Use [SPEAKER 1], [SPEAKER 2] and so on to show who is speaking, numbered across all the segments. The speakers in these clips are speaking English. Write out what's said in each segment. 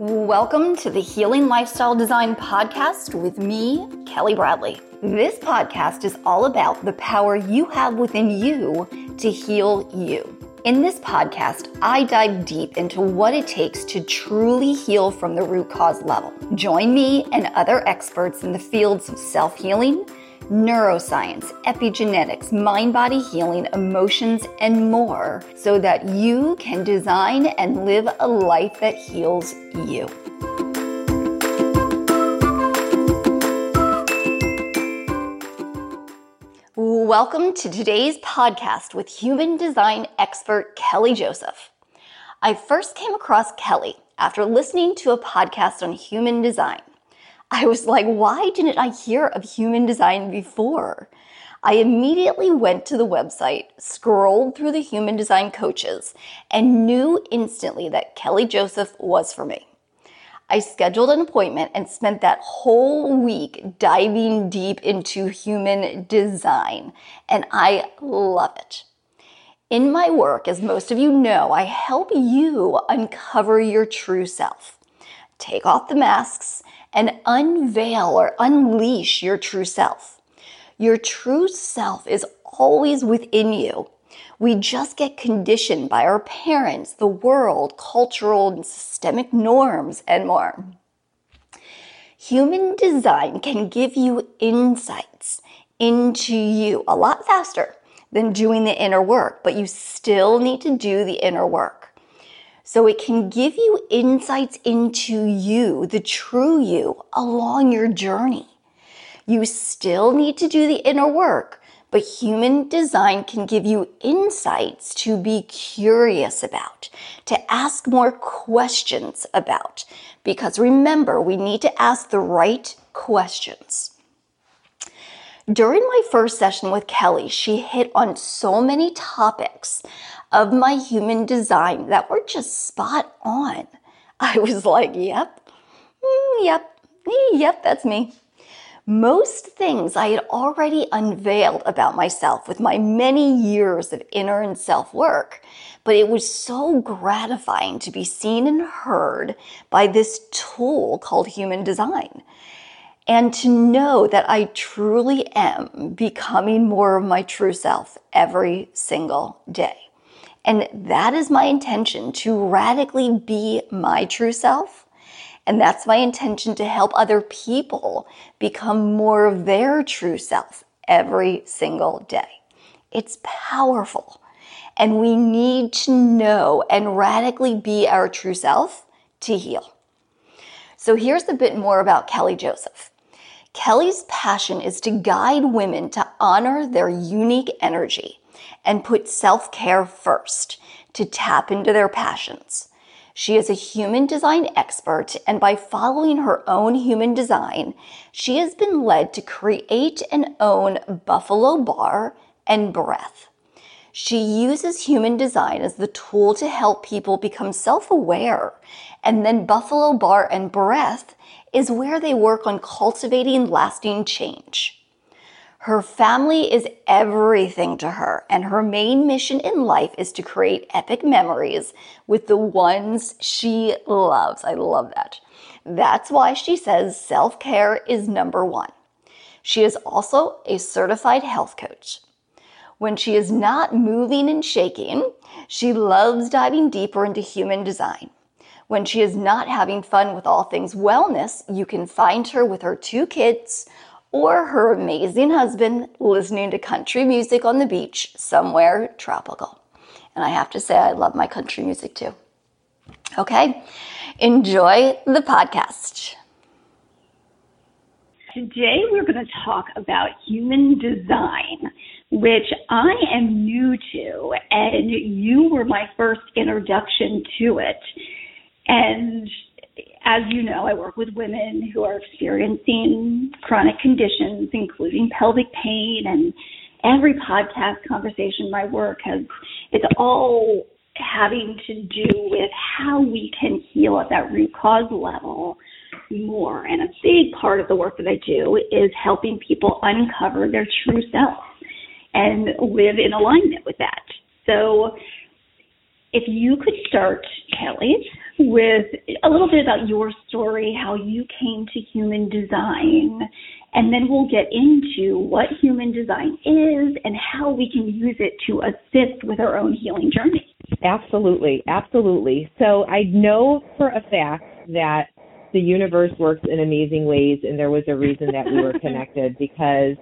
[SPEAKER 1] Welcome to the Healing Lifestyle Design Podcast with me, Kelly Bradley. This podcast is all about the power you have within you to heal you. In this podcast, I dive deep into what it takes to truly heal from the root cause level. Join me and other experts in the fields of self healing neuroscience, epigenetics, mind body healing, emotions, and more so that you can design and live a life that heals you. Welcome to today's podcast with human design expert Kelly Joseph. I first came across Kelly after listening to a podcast on human design. I was like, why didn't I hear of human design before? I immediately went to the website, scrolled through the human design coaches, and knew instantly that Kelly Joseph was for me. I scheduled an appointment and spent that whole week diving deep into human design, and I love it. In my work, as most of you know, I help you uncover your true self. Take off the masks and unveil or unleash your true self. Your true self is always within you. We just get conditioned by our parents, the world, cultural and systemic norms, and more. Human design can give you insights into you a lot faster than doing the inner work, but you still need to do the inner work. So it can give you insights into you, the true you, along your journey. You still need to do the inner work, but human design can give you insights to be curious about, to ask more questions about. Because remember, we need to ask the right questions. During my first session with Kelly, she hit on so many topics of my human design that were just spot on. I was like, yep, mm, yep, yep, that's me. Most things I had already unveiled about myself with my many years of inner and self work, but it was so gratifying to be seen and heard by this tool called human design. And to know that I truly am becoming more of my true self every single day. And that is my intention to radically be my true self. And that's my intention to help other people become more of their true self every single day. It's powerful. And we need to know and radically be our true self to heal. So here's a bit more about Kelly Joseph. Kelly's passion is to guide women to honor their unique energy and put self care first to tap into their passions. She is a human design expert, and by following her own human design, she has been led to create and own Buffalo Bar and Breath. She uses human design as the tool to help people become self aware, and then Buffalo Bar and Breath is where they work on cultivating lasting change. Her family is everything to her, and her main mission in life is to create epic memories with the ones she loves. I love that. That's why she says self care is number one. She is also a certified health coach. When she is not moving and shaking, she loves diving deeper into human design. When she is not having fun with all things wellness, you can find her with her two kids or her amazing husband listening to country music on the beach somewhere tropical. And I have to say, I love my country music too. Okay, enjoy the podcast.
[SPEAKER 2] Today, we're going to talk about human design, which I am new to, and you were my first introduction to it. And as you know, I work with women who are experiencing chronic conditions, including pelvic pain, and every podcast conversation my work has, it's all having to do with how we can heal at that root cause level more. And a big part of the work that I do is helping people uncover their true self and live in alignment with that. So, if you could start, Kelly, with a little bit about your story, how you came to human design, and then we'll get into what human design is and how we can use it to assist with our own healing journey.
[SPEAKER 3] Absolutely, absolutely. So I know for a fact that the universe works in amazing ways, and there was a reason that we were connected because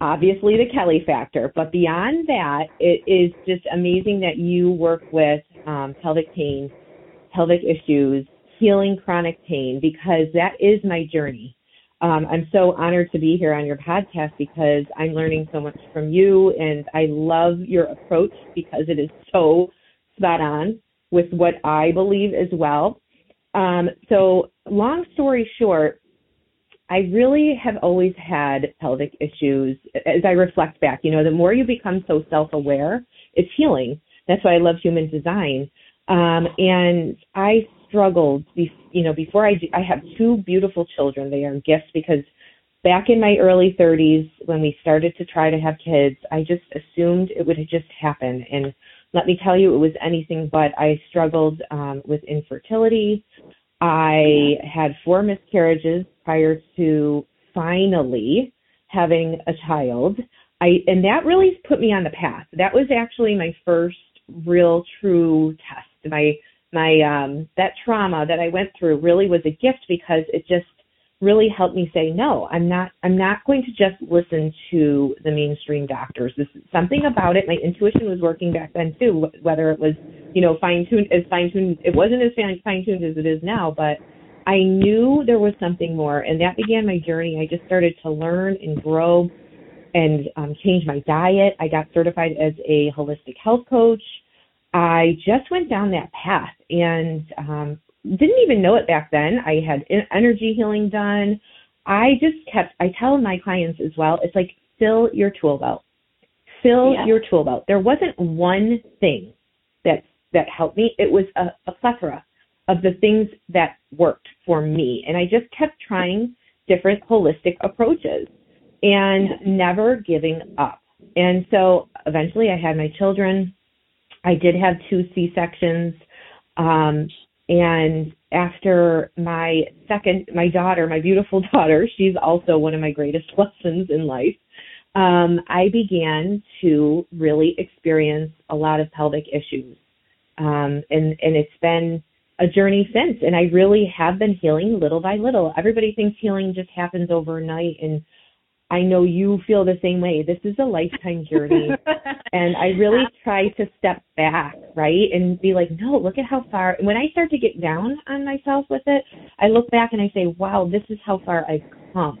[SPEAKER 3] obviously the Kelly factor. But beyond that, it is just amazing that you work with um, pelvic pain, pelvic issues, healing chronic pain, because that is my journey. Um, I'm so honored to be here on your podcast because I'm learning so much from you, and I love your approach because it is so spot on with what I believe as well. Um, so, long story short, I really have always had pelvic issues as I reflect back. You know, the more you become so self aware, it's healing. That's why I love human design. Um, and I struggled, be, you know, before I, I have two beautiful children. They are gifts because back in my early 30s, when we started to try to have kids, I just assumed it would just happen. And let me tell you, it was anything but. I struggled um, with infertility. I had four miscarriages prior to finally having a child. I and that really put me on the path. That was actually my first real true test. My my um that trauma that I went through really was a gift because it just really helped me say no i'm not i'm not going to just listen to the mainstream doctors. This something about it my intuition was working back then too whether it was you know fine tuned as fine tuned it wasn't as fine tuned as it is now but i knew there was something more and that began my journey. I just started to learn and grow and um, change my diet. I got certified as a holistic health coach. I just went down that path and um, didn't even know it back then. I had energy healing done. I just kept, I tell my clients as well, it's like fill your tool belt. Fill yeah. your tool belt. There wasn't one thing that that helped me. It was a, a plethora of the things that worked for me. And I just kept trying different holistic approaches and yeah. never giving up. And so eventually I had my children. I did have two C sections. Um, and after my second, my daughter, my beautiful daughter, she's also one of my greatest lessons in life. Um, I began to really experience a lot of pelvic issues. Um, and, and it's been a journey since. And I really have been healing little by little. Everybody thinks healing just happens overnight. And I know you feel the same way. This is a lifetime journey. and I really try to step back, right? And be like, no, look at how far. When I start to get down on myself with it, I look back and I say, wow, this is how far I've come.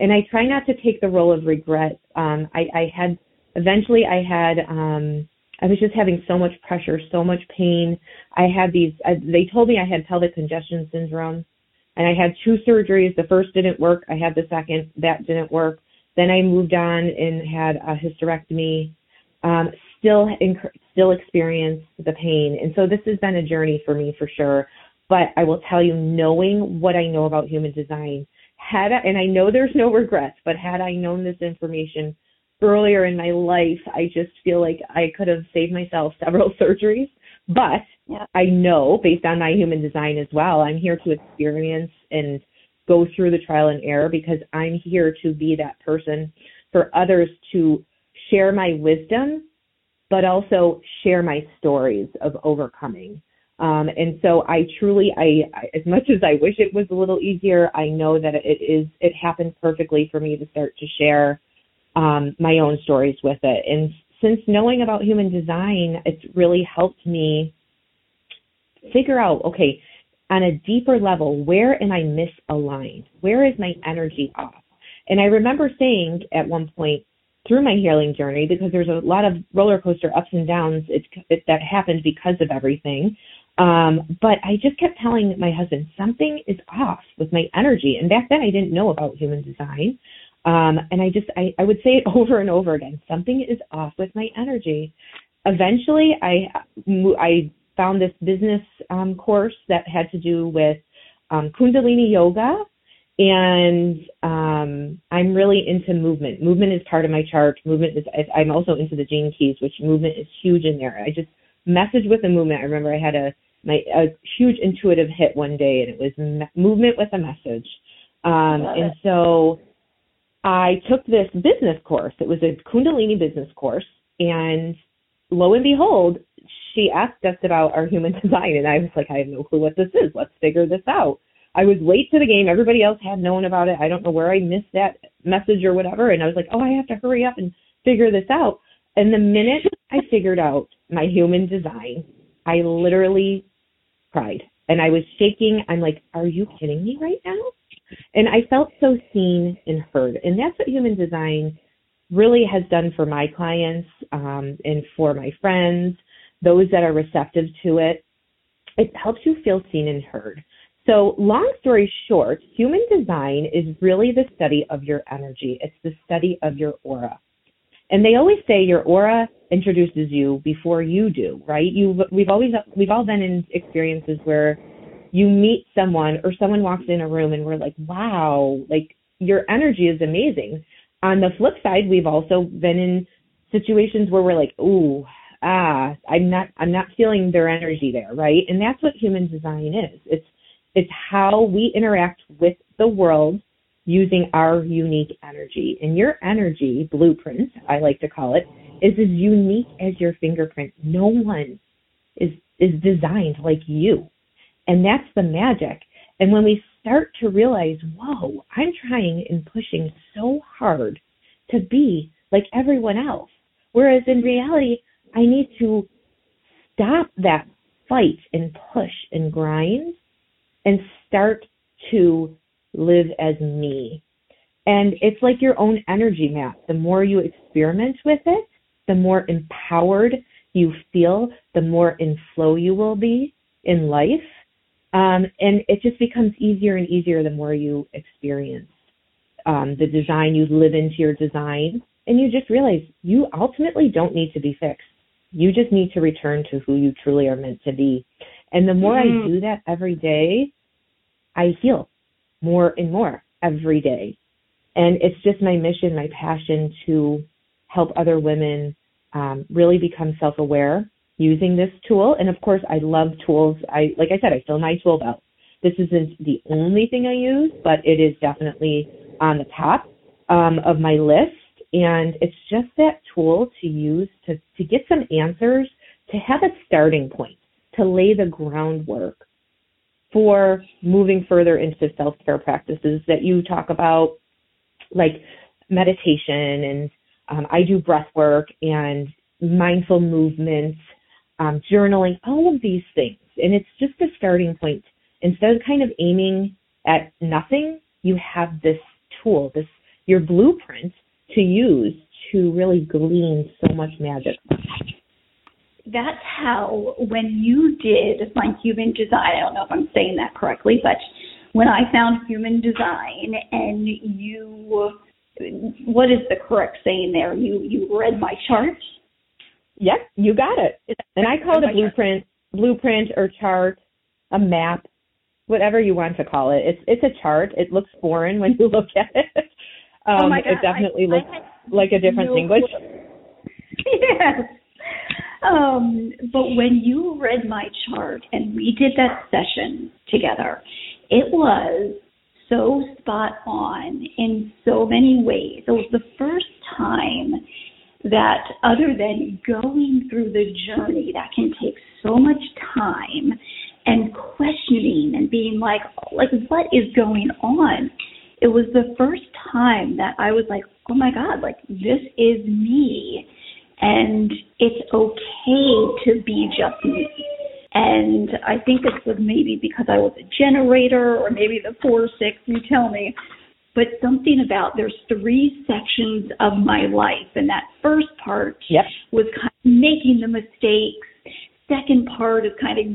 [SPEAKER 3] And I try not to take the role of regret. Um, I, I had, eventually I had, um, I was just having so much pressure, so much pain. I had these, uh, they told me I had pelvic congestion syndrome and I had two surgeries. The first didn't work. I had the second. That didn't work. Then I moved on and had a hysterectomy. Um, still, inc- still experience the pain, and so this has been a journey for me for sure. But I will tell you, knowing what I know about human design, had I, and I know there's no regrets, but had I known this information earlier in my life, I just feel like I could have saved myself several surgeries. But yeah. I know, based on my human design as well, I'm here to experience and go through the trial and error because I'm here to be that person for others to share my wisdom, but also share my stories of overcoming. Um, and so I truly, I, I, as much as I wish it was a little easier, I know that it is, it happened perfectly for me to start to share um, my own stories with it. And since knowing about human design, it's really helped me figure out, okay, on a deeper level, where am I misaligned? Where is my energy off? And I remember saying at one point through my healing journey, because there's a lot of roller coaster ups and downs it, it, that happened because of everything. Um, but I just kept telling my husband something is off with my energy. And back then I didn't know about human design. Um, and I just I, I would say it over and over again. Something is off with my energy. Eventually, I I found this business um, course that had to do with um, Kundalini yoga, and um, I'm really into movement. Movement is part of my chart. Movement is. I'm also into the gene keys, which movement is huge in there. I just message with a movement. I remember I had a my a huge intuitive hit one day, and it was me- movement with a message. Um, and so I took this business course. It was a Kundalini business course, and lo and behold, she asked us about our human design, and I was like, I have no clue what this is. Let's figure this out. I was late to the game. Everybody else had known about it. I don't know where I missed that message or whatever. And I was like, oh, I have to hurry up and figure this out. And the minute I figured out my human design, I literally cried and I was shaking. I'm like, are you kidding me right now? And I felt so seen and heard. And that's what human design really has done for my clients um, and for my friends, those that are receptive to it. It helps you feel seen and heard. So, long story short, human design is really the study of your energy. It's the study of your aura. And they always say your aura introduces you before you do, right? You we've always we've all been in experiences where you meet someone or someone walks in a room and we're like, "Wow, like your energy is amazing." On the flip side, we've also been in situations where we're like, "Ooh, ah, I'm not I'm not feeling their energy there, right?" And that's what human design is. It's it's how we interact with the world using our unique energy. And your energy blueprint, I like to call it, is as unique as your fingerprint. No one is is designed like you. And that's the magic. And when we start to realize, whoa, I'm trying and pushing so hard to be like everyone else. Whereas in reality, I need to stop that fight and push and grind and start to live as me. And it's like your own energy map. The more you experiment with it, the more empowered you feel, the more in flow you will be in life. Um, and it just becomes easier and easier the more you experience um, the design, you live into your design, and you just realize you ultimately don't need to be fixed. You just need to return to who you truly are meant to be. And the more mm-hmm. I do that every day, I heal more and more every day. And it's just my mission, my passion to help other women um, really become self aware using this tool. And of course, I love tools. I, like I said, I fill my tool belt. This isn't the only thing I use, but it is definitely on the top um, of my list. And it's just that tool to use to, to get some answers, to have a starting point, to lay the groundwork for moving further into self care practices that you talk about, like meditation and um, I do breath work and mindful movements, um, journaling, all of these things. And it's just a starting point. Instead of kind of aiming at nothing, you have this tool, this your blueprint to use to really glean so much magic
[SPEAKER 2] that's how when you did my human design, I don't know if I'm saying that correctly, but when I found human design and you what is the correct saying there? You you read my chart?
[SPEAKER 3] Yep, you got it. And I call it a blueprint, blueprint or chart, a map, whatever you want to call it. It's it's a chart. It looks foreign when you look at it.
[SPEAKER 2] Um, oh my God.
[SPEAKER 3] It definitely
[SPEAKER 2] I,
[SPEAKER 3] looks
[SPEAKER 2] I
[SPEAKER 3] like a different
[SPEAKER 2] no
[SPEAKER 3] language.
[SPEAKER 2] yes. Um, but when you read my chart and we did that session together, it was so spot on in so many ways. It was the first time that other than going through the journey that can take so much time and questioning and being like like what is going on it was the first time that i was like oh my god like this is me and it's okay to be just me. And I think it was maybe because I was a generator or maybe the four six, you tell me. But something about there's three sections of my life, and that first part
[SPEAKER 3] yep.
[SPEAKER 2] was kind of making the mistakes. Second part is kind of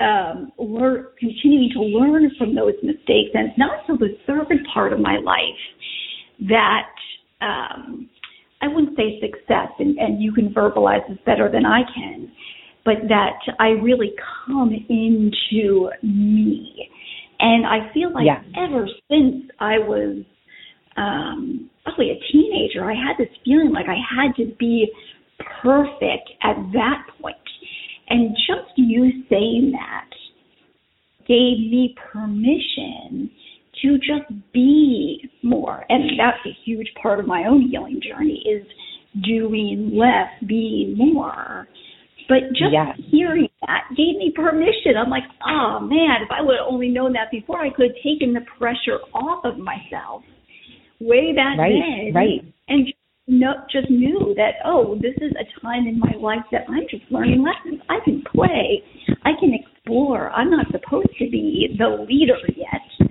[SPEAKER 2] um, learn, continuing to learn from those mistakes, and it's not until the third part of my life that um, I wouldn't say success, and, and you can verbalize this better than I can, but that I really come into me. And I feel like ever since I was um, probably a teenager, I had this feeling like I had to be perfect at that point. And just you saying that gave me permission to just be more. And that's a huge part of my own healing journey is doing less, being more. But just yes. hearing that gave me permission. I'm like, oh man, if I would have only known that before, I could have taken the pressure off of myself way back
[SPEAKER 3] right,
[SPEAKER 2] then.
[SPEAKER 3] Right.
[SPEAKER 2] And just, no, just knew that, oh, this is a time in my life that I'm just learning lessons. I can play. I can explore. I'm not supposed to be the leader yet.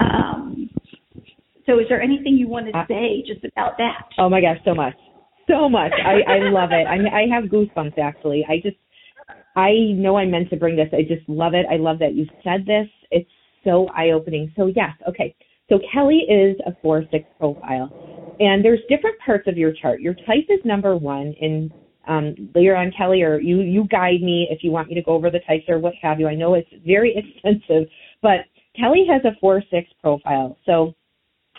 [SPEAKER 2] Um, so is there anything you want to uh, say just about that?
[SPEAKER 3] Oh my gosh, so much so much. I, I love it. I mean, I have goosebumps actually. I just I know I meant to bring this. I just love it. I love that you said this. It's so eye opening. So yes, okay. So Kelly is a four six profile, and there's different parts of your chart. Your type is number one, In um, later on, Kelly, or you you guide me if you want me to go over the types or what have you. I know it's very extensive, but Kelly has a four six profile, so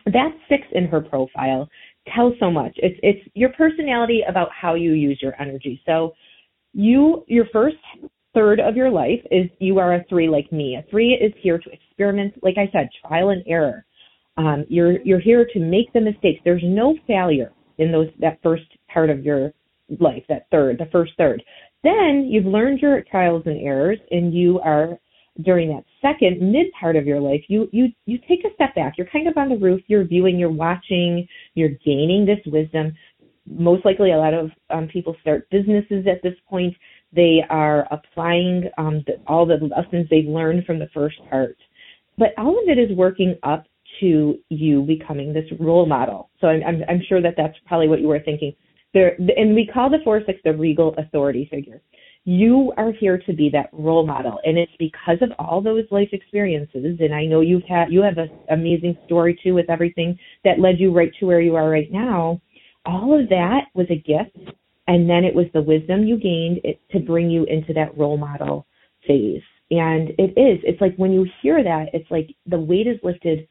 [SPEAKER 3] that's six in her profile tells so much. It's it's your personality about how you use your energy. So you your first third of your life is you are a three like me. A three is here to experiment, like I said, trial and error. Um, you're you're here to make the mistakes. There's no failure in those that first part of your life, that third, the first third. Then you've learned your trials and errors, and you are during that second mid part of your life, you you you take a step back. You're kind of on the roof. You're viewing. You're watching. You're gaining this wisdom. Most likely, a lot of um, people start businesses at this point. They are applying um, the, all the lessons they've learned from the first part, but all of it is working up to you becoming this role model. So I'm I'm, I'm sure that that's probably what you were thinking. There, and we call the four six the regal authority figure you are here to be that role model. And it's because of all those life experiences. And i know you've had you have an amazing story too with everything that led you right to where you are right now. All of that was a gift. And then it was the wisdom you gained it, to bring you into that role model phase. And it is. It's like when you hear that it's like the weight is lifted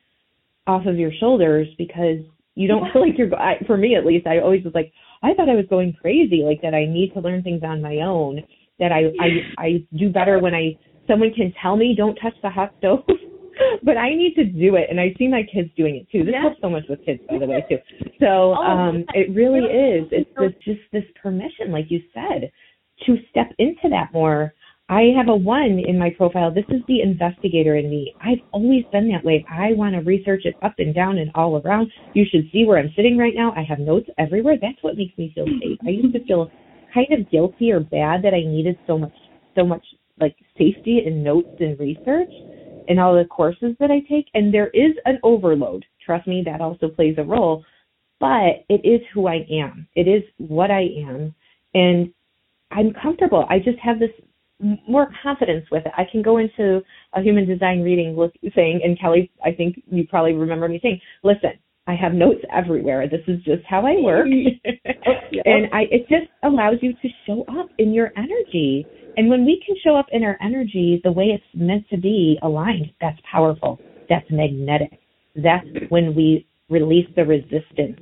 [SPEAKER 3] off of your shoulders because you don't feel like you're I, for me at least i always was like i thought i was going crazy like that i need to learn things on my own that I I I do better when I someone can tell me don't touch the hot stove. but I need to do it, and I see my kids doing it too. This yes. helps so much with kids, by the way, too. So oh, um, it really is. It's this, just this permission, like you said, to step into that more. I have a one in my profile. This is the investigator in me. I've always been that way. I want to research it up and down and all around. You should see where I'm sitting right now. I have notes everywhere. That's what makes me feel safe. I used to feel kind of guilty or bad that I needed so much so much like safety and notes and research in all the courses that I take. And there is an overload. Trust me, that also plays a role. But it is who I am. It is what I am. And I'm comfortable. I just have this more confidence with it. I can go into a human design reading saying, and Kelly, I think you probably remember me saying, listen, I have notes everywhere. This is just how I work. and I it just allows you to show up in your energy. And when we can show up in our energy the way it's meant to be aligned, that's powerful. That's magnetic. That's when we release the resistance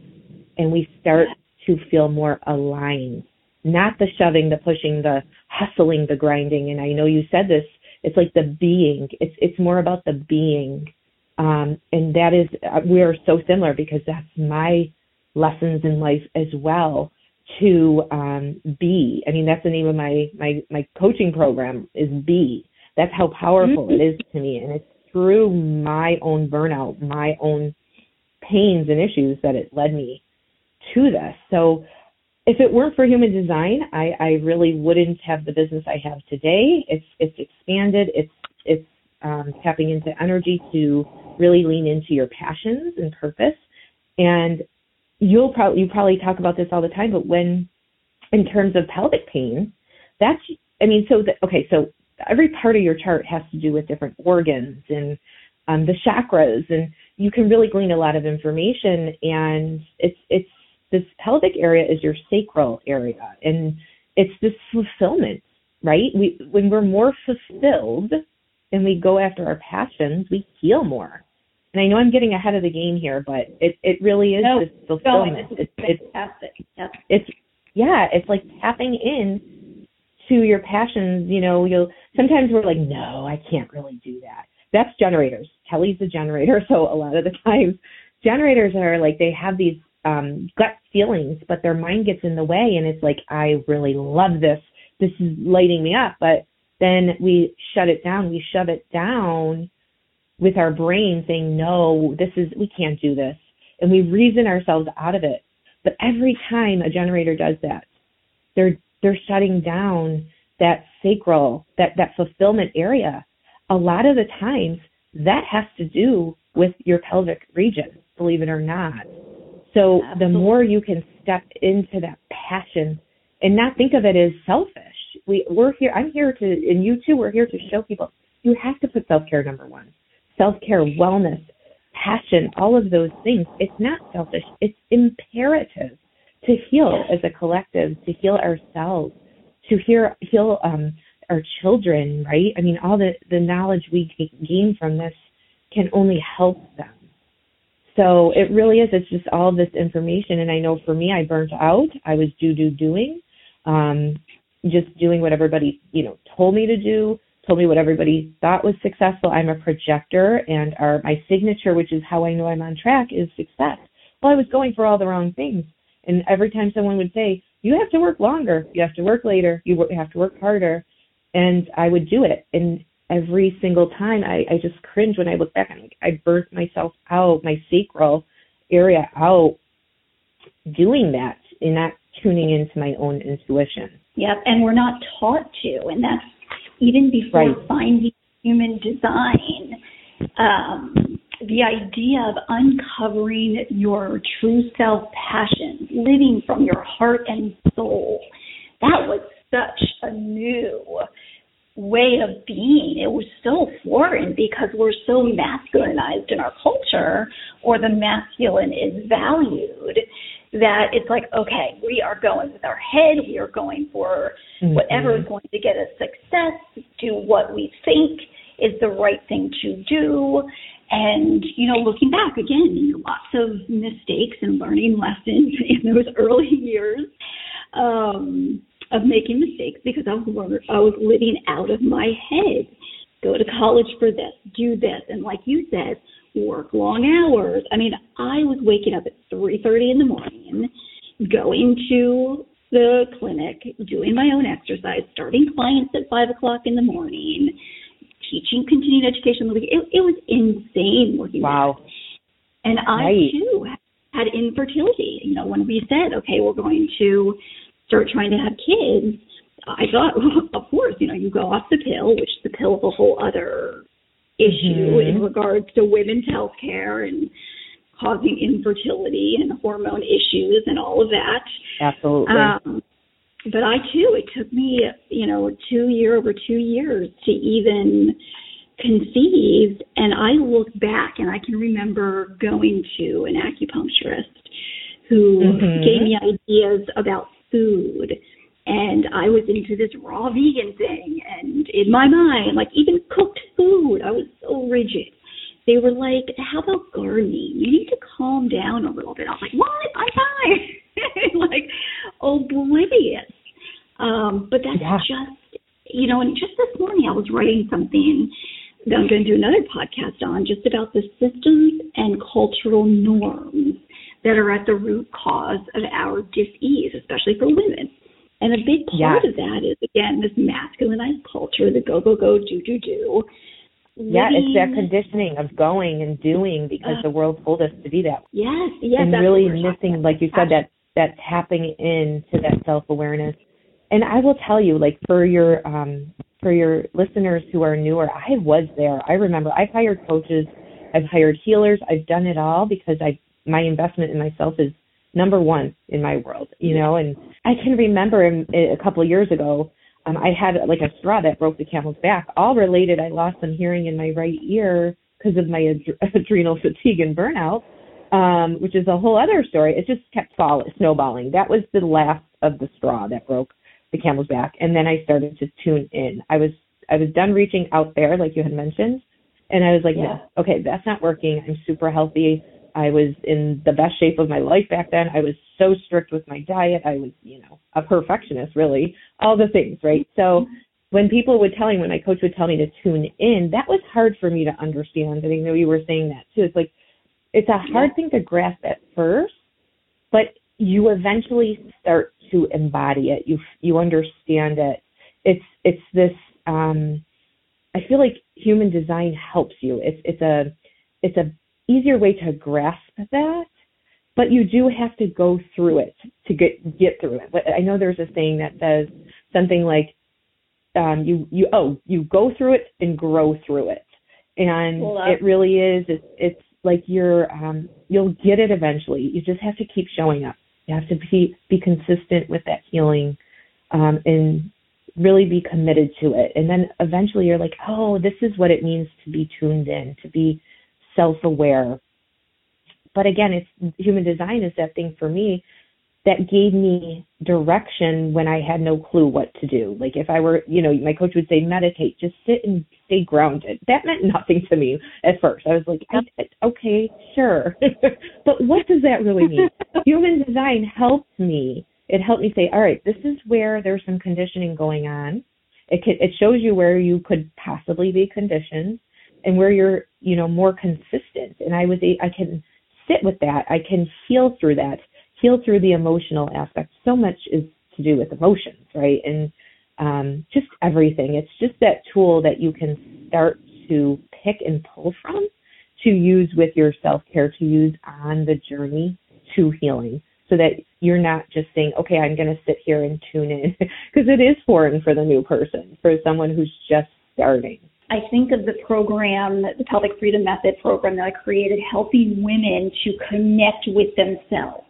[SPEAKER 3] and we start to feel more aligned. Not the shoving, the pushing, the hustling, the grinding. And I know you said this, it's like the being. It's it's more about the being um, and that is, uh, we are so similar because that's my lessons in life as well to um, be. I mean, that's the name of my, my, my coaching program is be. That's how powerful mm-hmm. it is to me. And it's through my own burnout, my own pains and issues that it led me to this. So if it weren't for human design, I, I really wouldn't have the business I have today. It's it's expanded. It's it's um, tapping into energy to really lean into your passions and purpose. And you'll probably you probably talk about this all the time, but when in terms of pelvic pain, that's I mean, so the, okay, so every part of your chart has to do with different organs and um, the chakras, and you can really glean a lot of information. And it's it's this pelvic area is your sacral area, and it's this fulfillment, right? We when we're more fulfilled and we go after our passions, we heal more. And I know I'm getting ahead of the game here, but it it really is no, this fulfillment.
[SPEAKER 2] It's, it's fantastic.
[SPEAKER 3] Yep. It's yeah, it's like tapping in to your passions, you know, you'll sometimes we're like, no, I can't really do that. That's generators. Kelly's a generator, so a lot of the times generators are like they have these um gut feelings, but their mind gets in the way and it's like, I really love this. This is lighting me up. But then we shut it down, we shove it down with our brain saying, No, this is we can't do this. And we reason ourselves out of it. But every time a generator does that, they're they're shutting down that sacral, that, that fulfillment area. A lot of the times that has to do with your pelvic region, believe it or not. So Absolutely. the more you can step into that passion and not think of it as selfish. We we're here I'm here to and you too, we're here to show people you have to put self care number one. Self care, wellness, passion, all of those things. It's not selfish. It's imperative to heal as a collective, to heal ourselves, to heal heal um, our children, right? I mean, all the the knowledge we gain from this can only help them. So it really is. It's just all this information, and I know for me, I burnt out. I was do do doing, um, just doing what everybody you know told me to do, told me what everybody thought was successful. I'm a projector, and our my signature, which is how I know I'm on track, is success. Well, I was going for all the wrong things. And every time someone would say, you have to work longer, you have to work later, you have to work harder, and I would do it. And every single time I, I just cringe when I look back. I'm I burnt myself out, my sacral area out doing that and not tuning into my own intuition.
[SPEAKER 2] Yep, and we're not taught to, and that's even before right. finding human design. Um, the idea of uncovering your true self passion, living from your heart and soul, that was such a new way of being. It was so foreign because we're so masculinized in our culture, or the masculine is valued, that it's like, okay, we are going with our head, we are going for mm-hmm. whatever is going to get us success, do what we think is the right thing to do and, you know, looking back again, you know, lots of mistakes and learning lessons in those early years um, of making mistakes because I was, I was living out of my head. Go to college for this, do this. And like you said, work long hours. I mean, I was waking up at 3.30 in the morning, going to the clinic, doing my own exercise, starting clients at 5 o'clock in the morning, teaching continuing education. It, it was insane working
[SPEAKER 3] wow.
[SPEAKER 2] And I right. too had infertility. You know, when we said, okay, we're going to start trying to have kids, I thought, well, of course, you know, you go off the pill, which the pill is a whole other issue mm-hmm. in regards to women's health care and causing infertility and hormone issues and all of that.
[SPEAKER 3] Absolutely. Um,
[SPEAKER 2] but I too, it took me, you know, two year over two years to even conceive. And I look back and I can remember going to an acupuncturist who mm-hmm. gave me ideas about food. And I was into this raw vegan thing. And in my mind, like even cooked food, I was so rigid. They were like, how about gardening? You need to calm down a little bit. I was like, what? I'm fine. like oblivious um, but that's yeah. just, you know, and just this morning I was writing something that I'm going to do another podcast on just about the systems and cultural norms that are at the root cause of our dis-ease, especially for women. And a big part of that is again this masculinized culture, the go go go do do do.
[SPEAKER 3] Yeah, it's that conditioning of going and doing because uh, the world told us to do that.
[SPEAKER 2] Yes, yes.
[SPEAKER 3] And really missing, like you said, that that tapping into that self awareness and I will tell you, like for your um, for your listeners who are newer, I was there. I remember I've hired coaches, I've hired healers, I've done it all because I my investment in myself is number one in my world, you know. And I can remember a couple of years ago, um, I had like a straw that broke the camel's back. All related, I lost some hearing in my right ear because of my ad- adrenal fatigue and burnout, um, which is a whole other story. It just kept fall snowballing. That was the last of the straw that broke the camel's back and then I started to tune in. I was I was done reaching out there like you had mentioned and I was like, yeah. no, okay, that's not working. I'm super healthy. I was in the best shape of my life back then. I was so strict with my diet. I was, you know, a perfectionist, really. All the things, right? So when people would tell me, when my coach would tell me to tune in, that was hard for me to understand. And I know you were saying that too. It's like it's a hard thing to grasp at first, but you eventually start to embody it. You you understand it. It's it's this. Um, I feel like human design helps you. It's it's a it's a easier way to grasp that, but you do have to go through it to get get through it. But I know there's a saying that says something like um, you you oh you go through it and grow through it, and it really is. It's it's like you're um, you'll get it eventually. You just have to keep showing up. You have to be be consistent with that healing, um, and really be committed to it. And then eventually you're like, oh, this is what it means to be tuned in, to be self aware. But again, it's human design is that thing for me that gave me direction when I had no clue what to do. Like if I were, you know, my coach would say, meditate, just sit and stay grounded. That meant nothing to me at first. I was like, okay, sure. but what does that really mean? Human design helped me. It helped me say, all right, this is where there's some conditioning going on. It can, it shows you where you could possibly be conditioned and where you're, you know, more consistent. And I was, I can sit with that. I can heal through that heal through the emotional aspect. So much is to do with emotions, right? And um, just everything. It's just that tool that you can start to pick and pull from to use with your self care, to use on the journey to healing so that you're not just saying, okay, I'm going to sit here and tune in because it is foreign for the new person, for someone who's just starting.
[SPEAKER 2] I think of the program, the Pelvic Freedom Method program that I created, helping women to connect with themselves.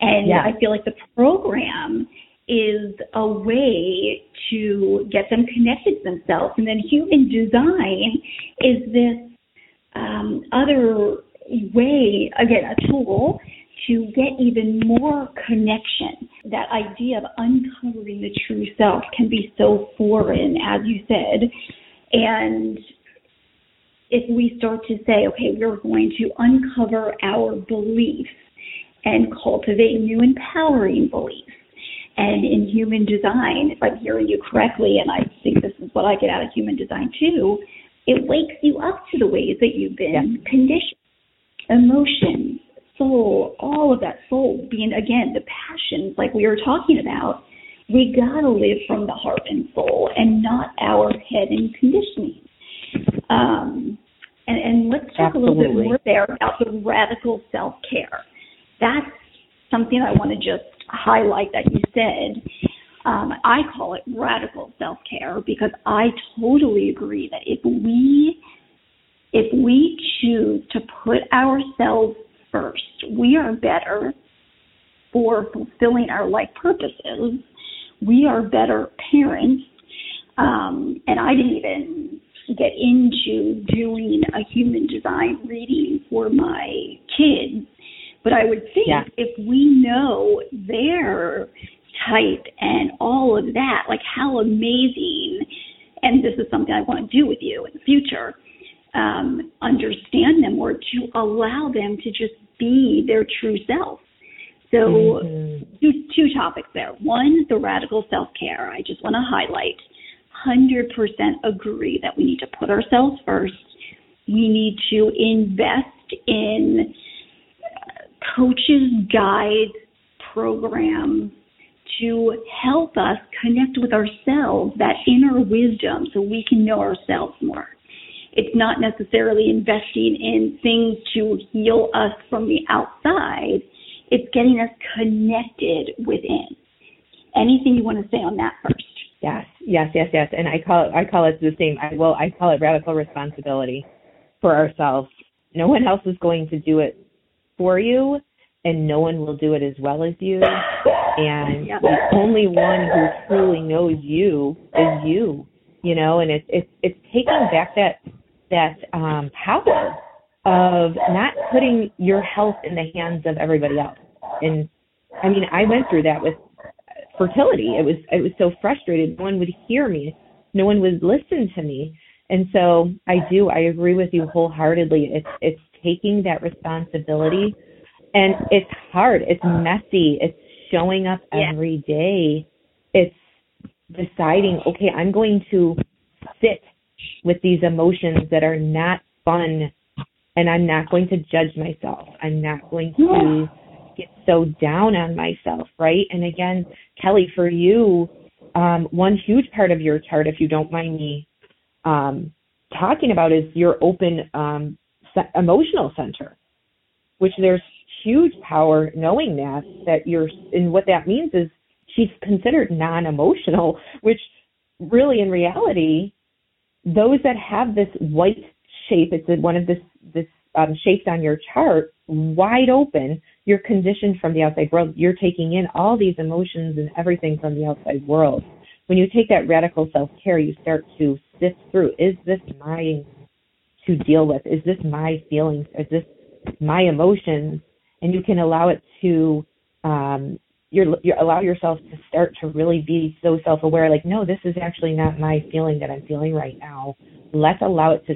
[SPEAKER 2] And yeah. I feel like the program is a way to get them connected to themselves. And then human design is this um, other way, again, a tool to get even more connection. That idea of uncovering the true self can be so foreign, as you said. And if we start to say, okay, we're going to uncover our beliefs and cultivate new empowering beliefs. And in human design, if I'm hearing you correctly, and I think this is what I get out of human design too, it wakes you up to the ways that you've been yeah. conditioned. Emotions, soul, all of that soul being, again, the passions like we were talking about. We gotta live from the heart and soul and not our head and conditioning. Um, and, and let's talk Absolutely. a little bit more there about the radical self care that's something I want to just highlight that you said. Um, I call it radical self care because I totally agree that if we if we choose to put ourselves first, we are better for fulfilling our life purposes. We are better parents. Um, and I didn't even get into doing a human design reading for my kids but I would think yeah. if we know their type and all of that, like how amazing, and this is something I want to do with you in the future, um, understand them or to allow them to just be their true self. So, mm-hmm. two, two topics there. One, the radical self care. I just want to highlight 100% agree that we need to put ourselves first. We need to invest in coaches, guides, programs to help us connect with ourselves, that inner wisdom, so we can know ourselves more. It's not necessarily investing in things to heal us from the outside, it's getting us connected within. Anything you want to say on that first?
[SPEAKER 3] Yes, yes, yes, yes. And I call it I call it the same. I well, I call it radical responsibility for ourselves. No one else is going to do it for you and no one will do it as well as you and yeah. the only one who truly knows you is you you know and it's it's it's taking back that that um power of not putting your health in the hands of everybody else and i mean i went through that with fertility it was it was so frustrated no one would hear me no one would listen to me and so I do, I agree with you wholeheartedly. It's it's taking that responsibility. And it's hard. It's messy. It's showing up
[SPEAKER 2] Yeah.
[SPEAKER 3] every day. It's deciding, okay, I'm going to sit with these emotions that are not fun and I'm not going to judge myself. I'm not going to get so down on myself, right? And again, Kelly, for you, um, one huge part of your chart, if you don't mind me um, talking about, is your open um, se- emotional center, which there's huge power knowing that that you're, and what that means is she's considered non-emotional, which really in reality, those that have this white shape, it's one of this this um, shapes on your chart, wide open. You're conditioned from the outside world. You're taking in all these emotions and everything from the outside world. When you take that radical self care, you start to sift through: Is this my to deal with? Is this my feelings? Is this my emotions? And you can allow it to um, you're, you allow yourself to start to really be so self-aware like no this is actually not my feeling that i'm feeling right now let's allow it to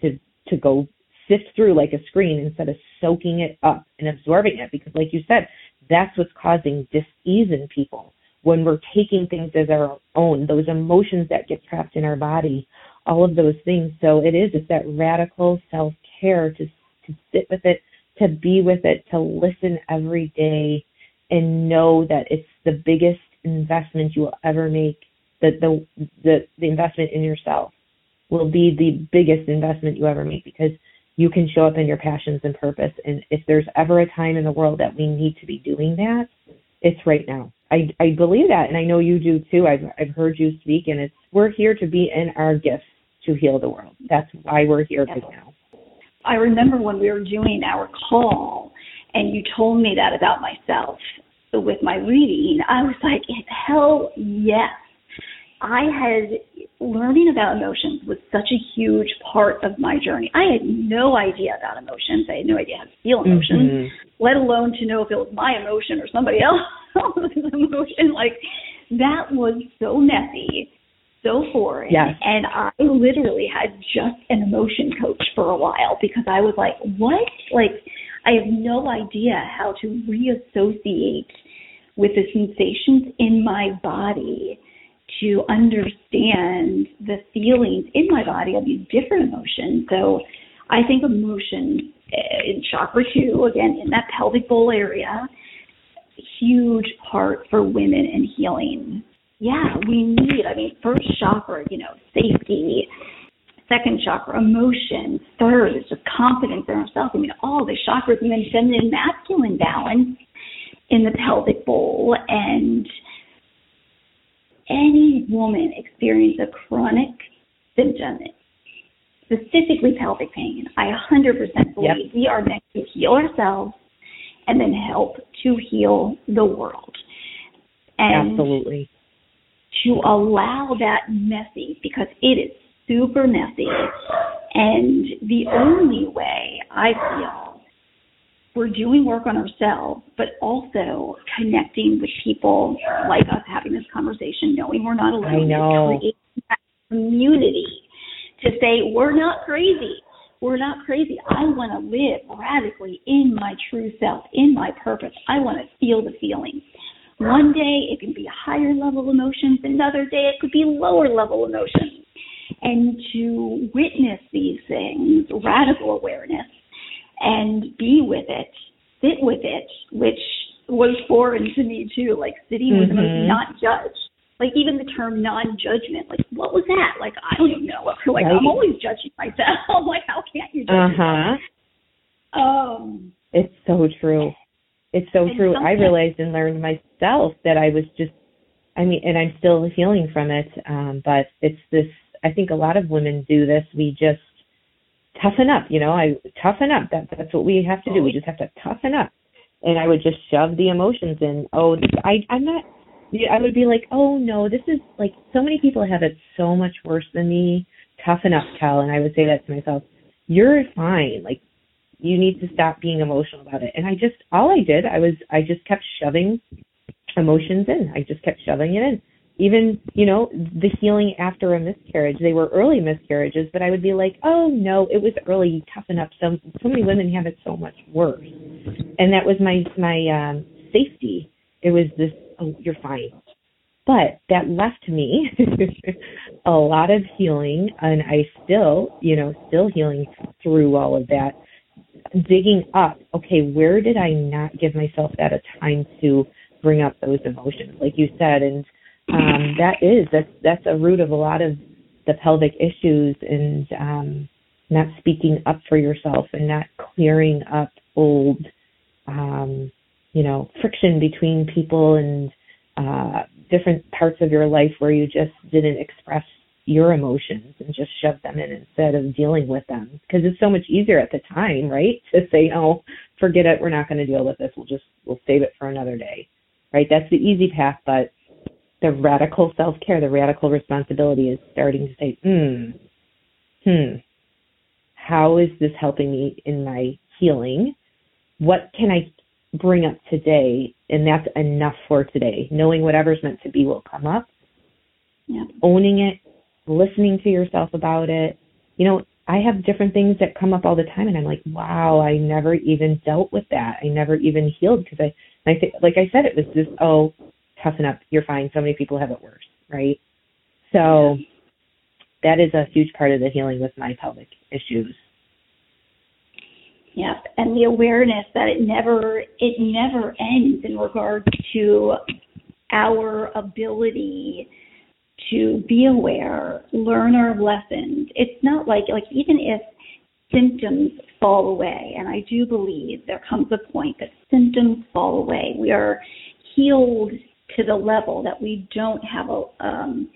[SPEAKER 3] to to go sift through like a screen instead of soaking it up and absorbing it because like you said that's what's causing dis-ease in people when we're taking things as our own those emotions that get trapped in our body all of those things. So it is it's that radical self-care to to sit with it to be with it to listen every day and know that it's the biggest investment you will ever make that the the the investment in yourself will be the biggest investment you ever make because you can show up in your passions and purpose. And if there's ever a time in the world that we need to be doing that it's right now. I i believe that and i know you do too. I've i've heard you speak and it's we're here to be in our gifts to heal the world. That's why we're here right now.
[SPEAKER 2] I remember when we were doing our call and you told me that about myself with my reading, I was like, hell yes. I had learning about emotions was such a huge part of my journey. I had no idea about emotions. I had no idea how to feel emotions,
[SPEAKER 3] Mhm.
[SPEAKER 2] let alone to know if it was my emotion or somebody else's emotion. Like that was so messy, so foreign.
[SPEAKER 3] Yes.
[SPEAKER 2] And I literally had just an emotion coach for a while because I was like, what? Like I have no idea how to reassociate with the sensations in my body to understand the feelings in my body of these different emotions. So I think emotion uh, in chakra two, again, in that pelvic bowl area, huge part for women and healing. Yeah, we need, I mean, first chakra, you know, safety. Second chakra, emotion. Third is just confidence in ourselves. I mean, all the chakras and then feminine masculine balance in the pelvic bowl and any woman experience a chronic symptom, specifically pelvic pain, I 100% believe we are meant to heal ourselves and then help to heal the world. And
[SPEAKER 3] absolutely
[SPEAKER 2] to allow that messy because it is super messy. And the only way I feel we're doing work on ourselves, but also connecting with people like us having this conversation, knowing we're not alone.
[SPEAKER 3] I know.
[SPEAKER 2] community to say we're not crazy. We're not crazy. I want to live radically in my true self, in my purpose. I want to feel the feeling. One day it can be higher level emotions, another day it could be lower level emotions. And to witness these things, radical awareness, and be with it, sit with it, which was foreign to me too, like sitting with the
[SPEAKER 3] Mhm.
[SPEAKER 2] most not judge. Like even the term non-judgment, like what was that? Like I don't know. Like
[SPEAKER 3] Right.
[SPEAKER 2] I'm always judging myself. like how can't you judge?
[SPEAKER 3] Uh huh.
[SPEAKER 2] Um,
[SPEAKER 3] It's so true. It's so true. I realized and learned myself that I was just, I mean, and I'm still healing from it. Um, but it's this, I think a lot of women do this. We just toughen up, you know, I toughen up. That, that's what we have to do. We oh. just have to toughen up. And I would just shove the emotions in. Oh, I, I'm not, I would be like, oh no, this is like, so many people have it so much worse than me. Toughen up, Cal. And I would say that to myself. You're fine. Like, you need to stop being emotional about it. And I just, all I did, I was, I just kept shoving emotions in. I just kept shoving it in. Even you know the healing after a miscarriage. They were early miscarriages but i would be like oh no it was early. Toughen up. So so many women have it so much worse. And that was my my um safety. It was this oh you're fine. But that left me a lot of healing and i still you know still healing through all of that. Digging up okay where did i not give myself that a time to bring up those emotions? Like you said and um, that is that's that's a root of a lot of the pelvic issues and um, not speaking up for yourself and not clearing up old um, you know friction between people and uh, different parts of your life where you just didn't express your emotions and just shove them in instead of dealing with them. Because it's so much easier at the time right? To say oh forget it. We're not going to deal with this. We'll just we'll save it for another day. Right? That's the easy path but the radical self care, the radical responsibility is starting to say, hmm, hmm, how is this helping me in my healing? What can I bring up today? And that's enough for today. Knowing whatever's meant to be will come up.
[SPEAKER 2] Yeah.
[SPEAKER 3] Owning it, listening to yourself about it. You know, I have different things that come up all the time, and I'm like, wow, I never even dealt with that. I never even healed because I, I think, like I said, it was just, oh, toughen up, you're fine. So many people have it worse, right? So yeah. that is a huge part of the healing with my pelvic issues.
[SPEAKER 2] Yep, and the awareness that it never it never ends in regards to our ability to be aware, learn our lessons. It's not like like even if symptoms fall away, and I do believe there comes a point that symptoms fall away. We are healed to the level that we don't have a um,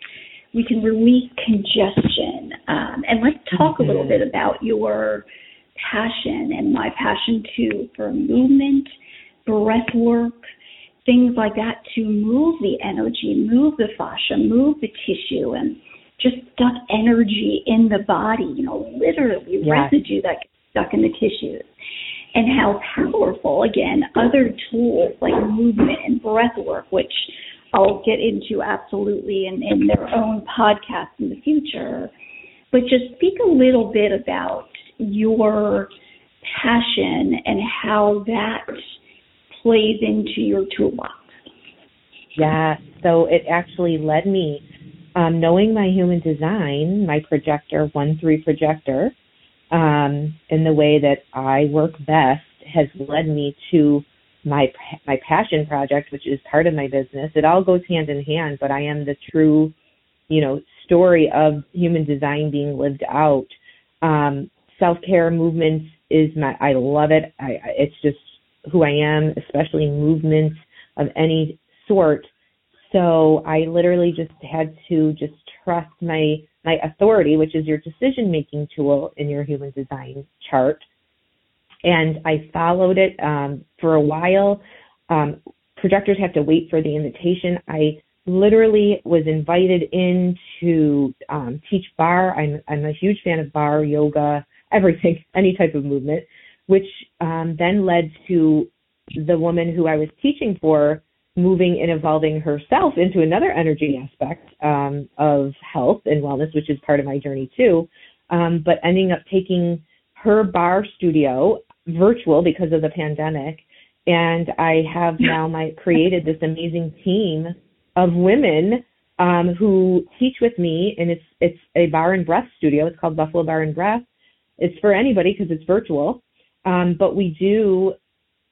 [SPEAKER 2] we can release congestion. Um, and let's talk mm-hmm. a little mm-hmm. bit about your passion and my passion too for movement, breath work, things like that to move the energy, move the fascia, move the tissue, and just stuck energy in the body, you know, literally yes. residue that gets stuck in the tissues and how powerful, again, other tools like movement and breath work, which I'll get into absolutely in, in their own podcast in the future. But just speak a little bit about your passion and how that plays into your toolbox.
[SPEAKER 3] Yeah, so it actually led me, um, knowing my human design, my projector, 1 3 projector, um, in the way that I work best has led me to my my passion project, which is part of my business. It all goes hand in hand, but I am the true, you know, story of human design being lived out. Um, Self care movements is my I love it. I, it's just who I am, especially movements of any sort. So I literally just had to just trust my my authority, which is your decision making tool in your human design chart. And I followed it um, for a while. Um, projectors have to wait for the invitation. I literally was invited in to um, teach barre. I'm, I'm a huge fan of barre, yoga, everything, any type of movement, which um, then led to the woman who I was teaching for moving and evolving herself into another energy aspect um, of health and wellness, which is part of my journey too. Um, but ending up taking her barre studio virtual because of the pandemic, and I have now my created this amazing team of women um, who teach with me, and it's it's a barre and breath studio. It's called Buffalo Barre and Breath. It's for anybody because it's virtual, um, but we do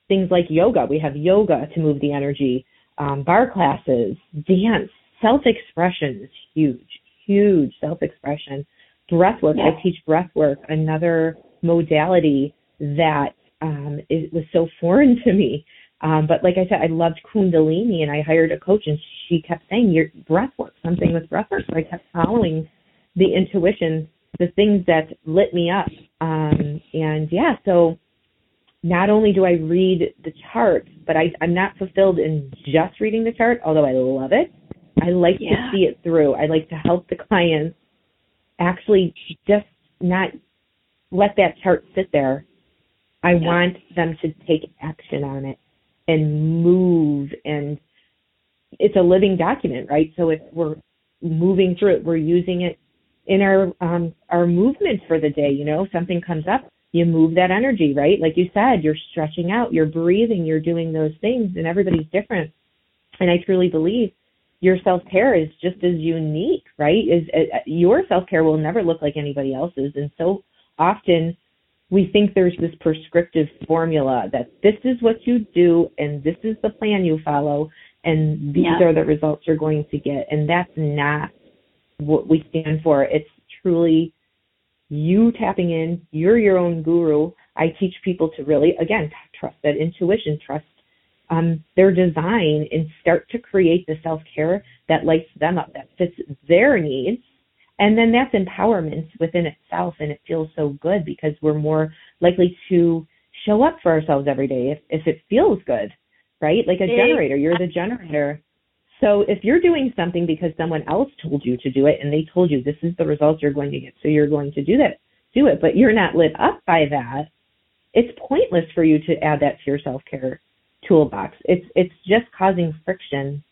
[SPEAKER 3] things like yoga. We have yoga to move the energy um, barre classes, dance, self expression is huge, huge self expression. Breath work, I teach breath work, another modality that um, it was so foreign to me. Um, but like I said, I loved Kundalini and I hired a coach and she kept saying, your breath work, something with breath work. So I kept following the intuition, the things that lit me up. Um, and yeah, so not only do I read the chart, but I, I'm not fulfilled in just reading the chart, although I love it. I like yeah. to see it through. I like to help the clients actually just not let that chart sit there. I yeah. want them to take action on it and move and it's a living document, right? So if we're moving through it, we're using it in our um, our movement for the day. You know, something comes up, you move that energy, right? Like you said, you're stretching out, you're breathing, you're doing those things, and everybody's different. And I truly believe your self care is just as unique, right? Is uh, your self care will never look like anybody else's, and so often we think there's this prescriptive formula that this is what you do and this is the plan you follow and these yeah. are the results you're going to get and that's not what we stand for it's truly you tapping in you're your own guru. I teach people to really again trust that intuition trust um, their design and start to create the self care that lights them up that fits their needs. And then that's empowerment within itself and it feels so good because we're more likely to show up for ourselves every day if, if it feels good right? Like a generator. You're the generator so if you're doing something because someone else told you to do it and they told you this is the results you're going to get so you're going to do that do it but you're not lit up by that it's pointless for you to add that to your self-care toolbox it's it's just causing friction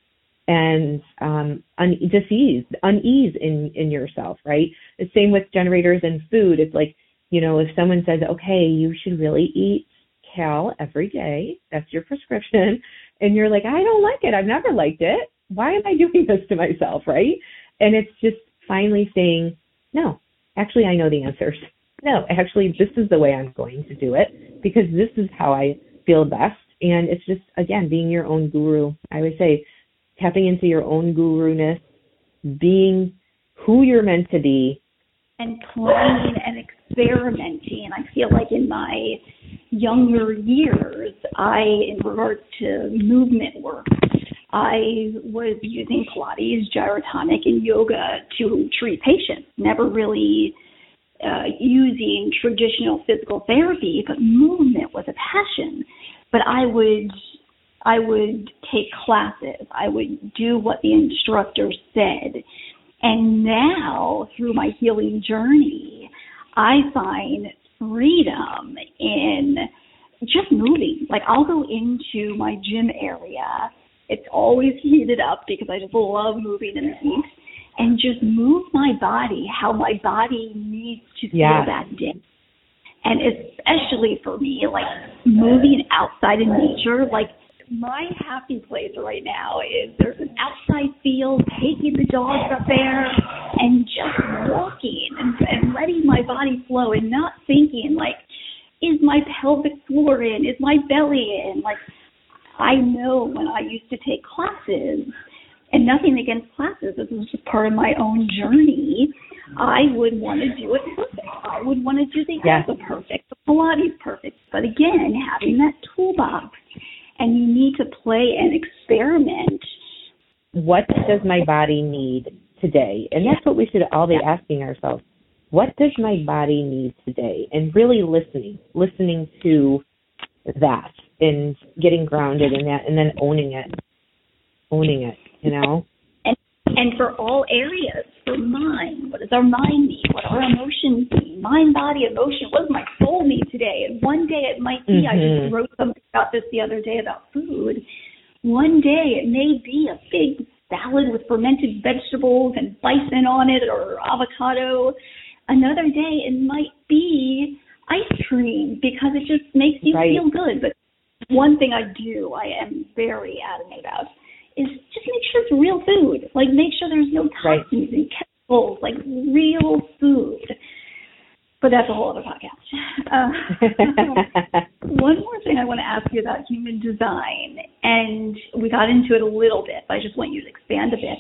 [SPEAKER 3] and um, un- disease, unease in in yourself, right? The same with generators and food. It's like you know, if someone says, okay, you should really eat kale every day, that's your prescription, and you're like, I don't like it. I've never liked it. Why am I doing this to myself, right? And it's just finally saying, no, actually, I know the answers. No, actually, this is the way I'm going to do it because this is how I feel best. And it's just, again, being your own guru. I always say, tapping into your own guru-ness, being who you're meant to be.
[SPEAKER 2] And playing and experimenting. I feel like in my younger years, I, in regards to movement work, I was using Pilates, gyrotonic, and yoga to treat patients. Never really uh, using traditional physical therapy, but movement was a passion. But I would I would take classes. I would do what the instructor said. And now, through my healing journey, I find freedom in just moving. Like, I'll go into my gym area. It's always heated up because I just love moving in the heat and just move my body how my body needs to feel yeah. that day. And especially for me, like moving outside in nature, like my happy place right now is there's an outside field, taking the dogs up there and just walking and, and letting my body flow and not thinking like, is my pelvic floor in? Is my belly in? Like, I know when I used to take classes, and nothing against classes, this is just part of my own journey. I would want to do it perfect. I would want to do the yes. yoga perfect, the Pilates perfect. But again, having that toolbox and you need to play and experiment.
[SPEAKER 3] What does my body need today? And that's what we should all be asking ourselves. What does my body need today? And really listening, listening to that and getting grounded in that and then owning it. Owning it, you know?
[SPEAKER 2] And and for all areas, for mind, what does our mind need? What our emotions need? Mind, body, emotion. What does my soul need today? And one day it might be, mm-hmm. I just mm-hmm. wrote something about this the other day about food. One day it may be a big salad with fermented vegetables and bison on it or avocado. Another day it might be ice cream because it just makes you right. feel good. But one thing I do, I am very adamant about is just make sure it's real food. Like make sure there's no toxins right. and chemicals, like real food. But that's a whole other podcast. Uh, one more thing I want to ask you about human design, and we got into it a little bit, but I just want you to expand a bit,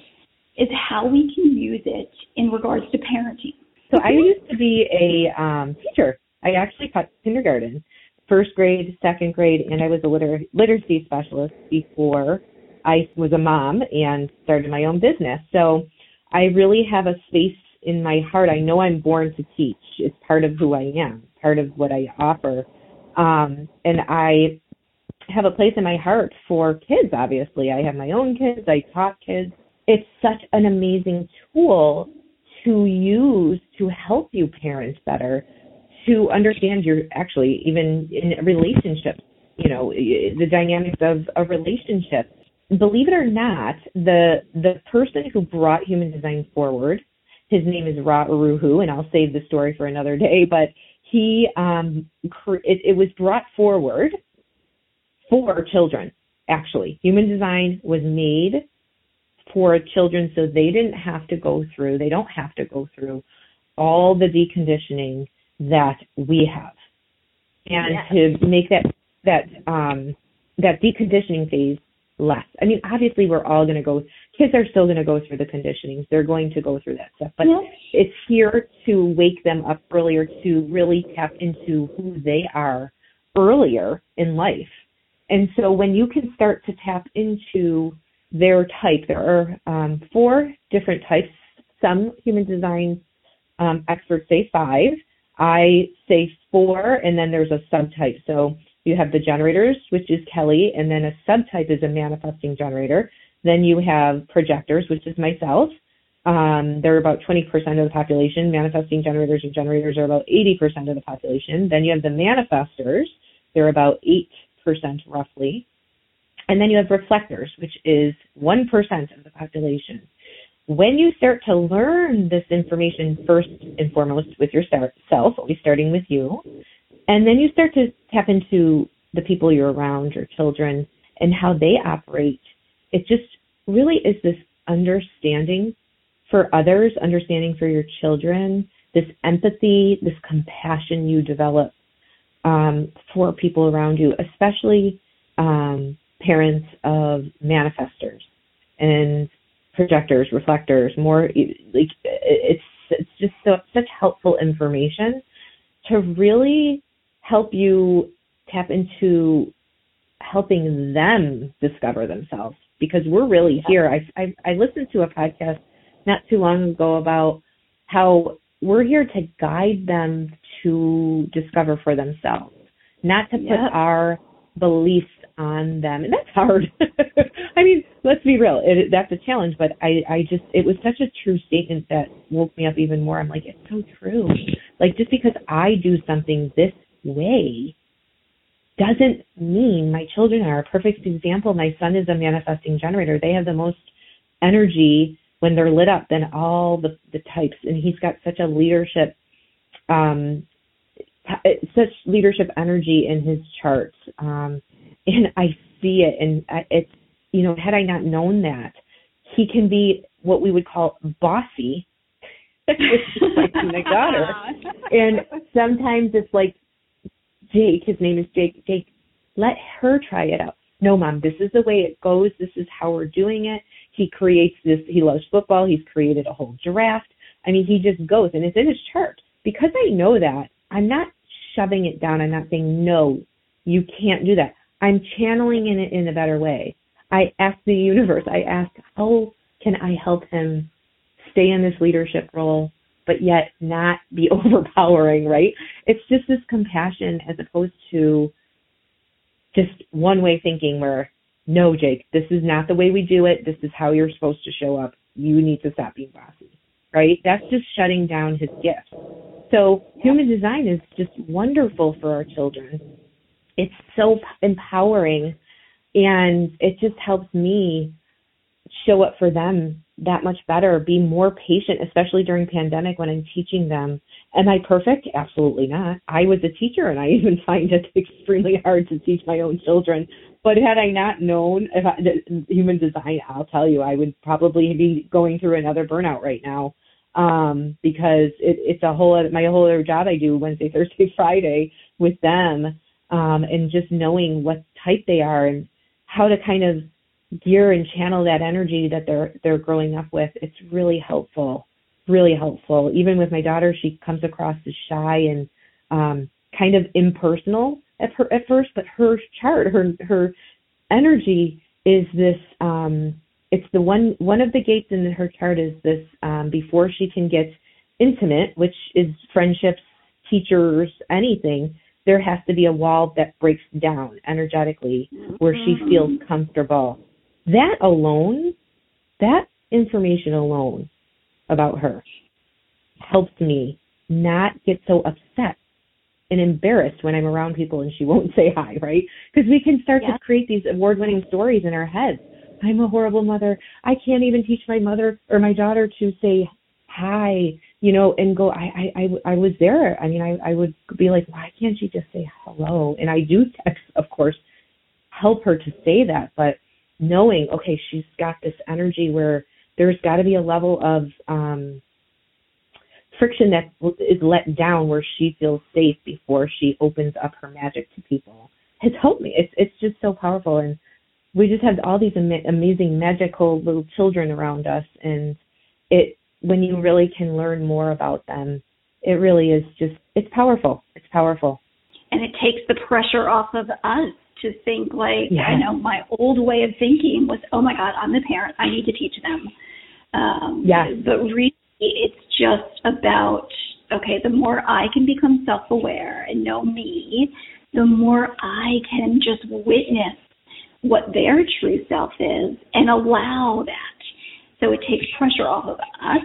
[SPEAKER 2] is how we can use it in regards to parenting.
[SPEAKER 3] So I used to be a um, teacher. I actually taught kindergarten, first grade, second grade, and I was a liter- literacy specialist before I was a mom and started my own business. So I really have a space in my heart. I know I'm born to teach. It's part of who I am, part of what I offer. Um, and I have a place in my heart for kids, obviously. I have my own kids, I taught kids. It's such an amazing tool to use to help you parent better, to understand your actually even in relationships, you know, the dynamics of a relationship believe it or not, the the person who brought human design forward, his name is Ra Uru Hu, and I'll save the story for another day. But he, um, it, it was brought forward for children. Actually, human design was made for children so they didn't have to go through. They don't have to go through all the deconditioning that we have, and yes. to make that that um, that deconditioning phase less. I mean, obviously, we're all going to go. Kids are still going to go through the conditionings. They're going to go through that stuff, but yeah. it's here to wake them up earlier to really tap into who they are earlier in life. And so, when you can start to tap into their type, there are um, four different types. Some human design um, experts say five. I say four, and then there's a subtype. So you have the generators, which is Kelly, and then a subtype is a manifesting generator. Then you have projectors, which is myself. Um, they're about 20% of the population. Manifesting generators or generators are about 80% of the population. Then you have the manifestors. They're about 8% roughly. And then you have reflectors, which is 1% of the population. When you start to learn this information first and foremost with yourself, always starting with you, and then you start to tap into the people you're around, your children, and how they operate. It just really is this understanding for others, understanding for your children, this empathy, this compassion you develop um, for people around you, especially um, parents of manifestors and projectors, reflectors. More like it's it's just so, such helpful information to really help you tap into helping them discover themselves because we're really here. I, I, I listened to a podcast not too long ago about how we're here to guide them to discover for themselves, not to put yeah. our beliefs on them. And that's hard. I mean, let's be real. It, that's a challenge, but I, I just, it was such a true statement that woke me up even more. I'm like, it's so true. Like, just because I do something this way doesn't mean my children are a perfect example. My son is a manifesting generator. They have the most energy when they're lit up than all the, the types. And he's got such a leadership, um, such leadership energy in his charts. Um, and I see it. And it's, you know, had I not known that, he can be what we would call bossy, which is like my daughter. And sometimes it's like Jake, his name is Jake, Jake, let her try it out. No, mom, this is the way it goes. This is how we're doing it. He creates this. He loves football. He's created a whole draft. I mean, he just goes and it's in his chart. Because I know that, I'm not shoving it down. I'm not saying, no, you can't do that. I'm channeling in it in a better way. I ask the universe, I ask, how can I help him stay in this leadership role? but yet not be overpowering, right? It's just this compassion as opposed to just one way thinking where, no, Jake, this is not the way we do it. This is how you're supposed to show up. You need to stop being bossy, right? That's just shutting down his gift. So human design is just wonderful for our children. It's so empowering and it just helps me show up for them that much better, be more patient, especially during pandemic when I'm teaching them. Am I perfect? Absolutely not. I was a teacher and I even find it extremely hard to teach my own children. But had I not known if I, human design, I'll tell you, I would probably be going through another burnout right now um, because it, it's a whole my whole other job I do Wednesday, Thursday, Friday with them, um, and just knowing what type they are and how to kind of gear and channel that energy that they're they're growing up with it's really helpful really helpful. Even with my daughter she comes across as shy and um kind of impersonal at her at first but her chart her her energy is this um it's the one one of the gates in her chart is this um before she can get intimate which is friendships teachers anything there has to be a wall that breaks down energetically where she mm-hmm. feels comfortable that alone, that information alone about her helps me not get so upset and embarrassed when I'm around people and she won't say hi, right? Because we can start yeah. to create these award winning stories in our heads. I'm a horrible mother. I can't even teach my mother or my daughter to say hi, you know, and go, I, I, I, I was there. I mean, I, I would be like, why can't she just say hello? And I do text, of course, help her to say that, but knowing, okay, she's got this energy where there's got to be a level of, um, friction that is let down where she feels safe before she opens up her magic to people has helped me. It's it's just so powerful, and we just have all these am- amazing magical little children around us, and it when you really can learn more about them, it really is just it's powerful. It's powerful,
[SPEAKER 2] and it takes the pressure off of us to think like yeah. I know my old way of thinking was, oh my God, I'm the parent, I need to teach them. Um,
[SPEAKER 3] yeah.
[SPEAKER 2] But really, it's just about okay, the more I can become self aware and know me, the more I can just witness what their true self is and allow that. So it takes pressure off of us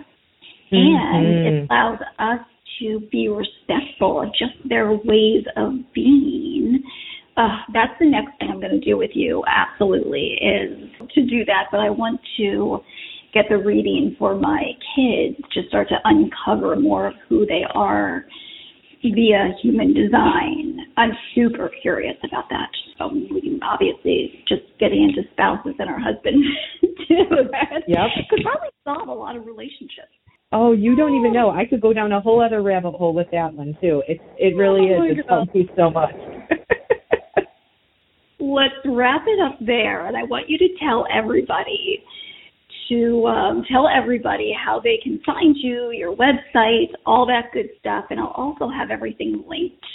[SPEAKER 2] mm-hmm. and it allows us to be respectful of just their ways of being. Uh, that's the next thing I'm going to do with you, absolutely, is to do that. But I want to get the reading for my kids to start to uncover more of who they are via human design. I'm super curious about that. Um, we can obviously just getting into spouses and our husbands too.
[SPEAKER 3] yep.
[SPEAKER 2] Could probably solve a lot of relationships.
[SPEAKER 3] Oh, you don't even know. I could go down a whole other rabbit hole with that one too. It it really oh is. It's helped me so much.
[SPEAKER 2] Let's wrap it up there, and I want you to tell everybody to um, tell everybody how they can find you, your website, all that good stuff. And I'll also have everything linked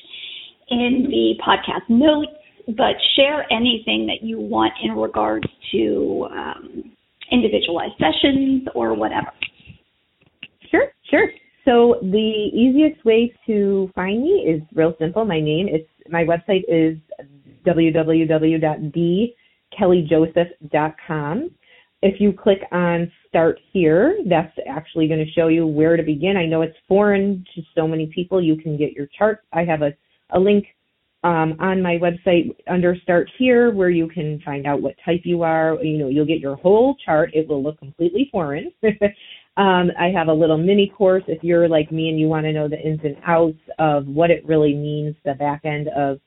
[SPEAKER 2] in the podcast notes, but share anything that you want in regards to um, individualized sessions or whatever.
[SPEAKER 3] Sure, sure. So the easiest way to find me is real simple. My name is my website is www.thekellejoseph.com if you click on start here, that's actually going to show you where to begin. I know it's foreign to so many people. You can get your chart. I have a, a link um, on my website under start here where you can find out what type you are. You know, you'll get your whole chart. It will look completely foreign. um, I have a little mini course if you're like me and you want to know the ins and outs of what it really means, the back end of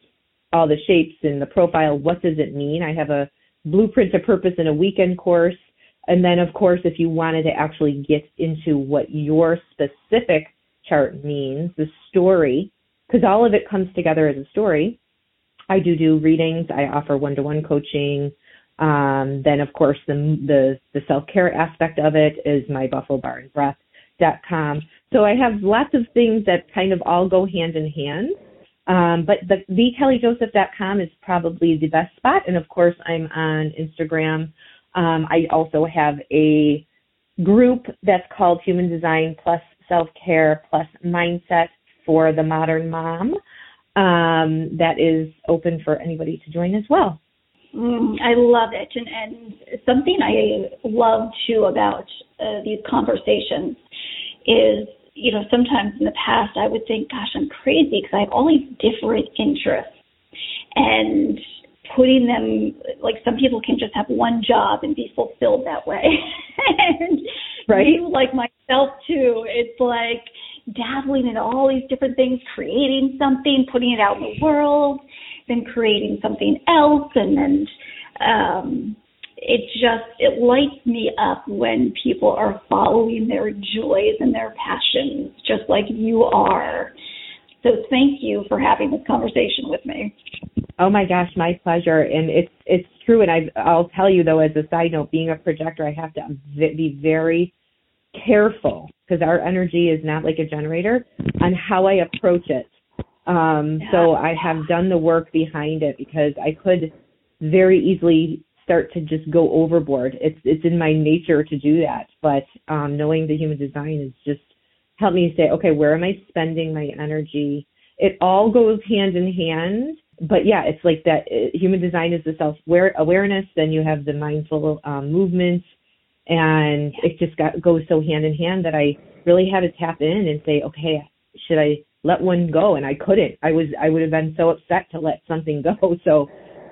[SPEAKER 3] all the shapes and the profile. What does it mean? I have a Blueprint to Purpose in a weekend course. And then, of course, if you wanted to actually get into what your specific chart means, the story, because all of it comes together as a story. I do do readings. I offer one-to-one coaching. Um, then, of course, the the, the self-care aspect of it is my Breath.com. So I have lots of things that kind of all go hand in hand. Um, but the thekellejoseph.com is probably the best spot. And of course, I'm on Instagram. Um, I also have a group that's called Human Design plus Self Care plus Mindset for the Modern Mom um, that is open for anybody to join as well.
[SPEAKER 2] Mm, I love it. And, and something I love too about uh, these conversations is you know, sometimes in the past I would think, gosh, I'm crazy because I have all these different interests. And putting them, like some people can just have one job and be fulfilled that way. and
[SPEAKER 3] right.
[SPEAKER 2] you, like myself too, it's like dabbling in all these different things, creating something, putting it out in the world, then creating something else, and then um, it just it lights me up when people are following their joys and their passions just like you are. So thank you for having this conversation with me.
[SPEAKER 3] Oh my gosh my pleasure. And it's it's true. And i i'll tell you though as a side note being a projector i have to be very careful because our energy is not like a generator on how i approach it. Um yeah. so i have done the work behind it because i could very easily start to just go overboard. It's it's in my nature to do that, but um, knowing the human design is just helped me say, okay, where am I spending my energy? It all goes hand in hand. But yeah, it's like that. Uh, human design is the self awareness. Then you have the mindful um, movements, and it just got goes so hand in hand that I really had to tap in and say, okay, should I let one go? And I couldn't. I was I would have been so upset to let something go. So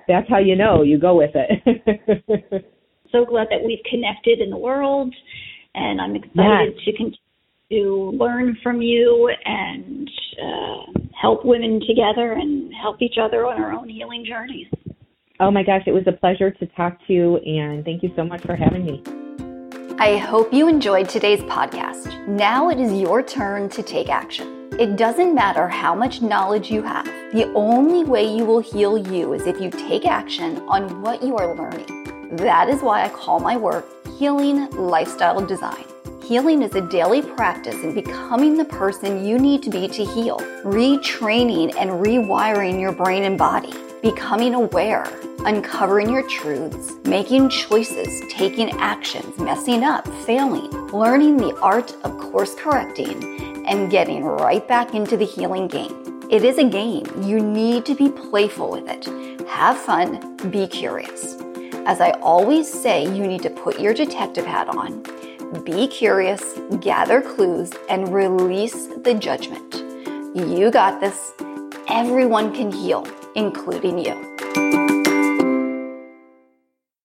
[SPEAKER 3] that's how you know you go with it.
[SPEAKER 2] so glad that we've connected in the world, and I'm excited yes. to continue to learn from you and uh, help women together and help each other on our own healing journeys.
[SPEAKER 3] Oh my gosh, it was a pleasure to talk to you, and thank you so much for having me.
[SPEAKER 1] I hope you enjoyed today's podcast. Now it is your turn to take action. It doesn't matter how much knowledge you have, the only way you will heal you is if you take action on what you are learning. That is why I call my work Healing Lifestyle Design. Healing is a daily practice in becoming the person you need to be to heal, retraining and rewiring your brain and body, becoming aware, uncovering your truths, making choices, taking actions, messing up, failing, learning the art of course correcting, and getting right back into the healing game. It is a game. You need to be playful with it. Have fun, be curious. As I always say, you need to put your detective hat on be curious, gather clues, and release the judgment. You got this. Everyone can heal, including you.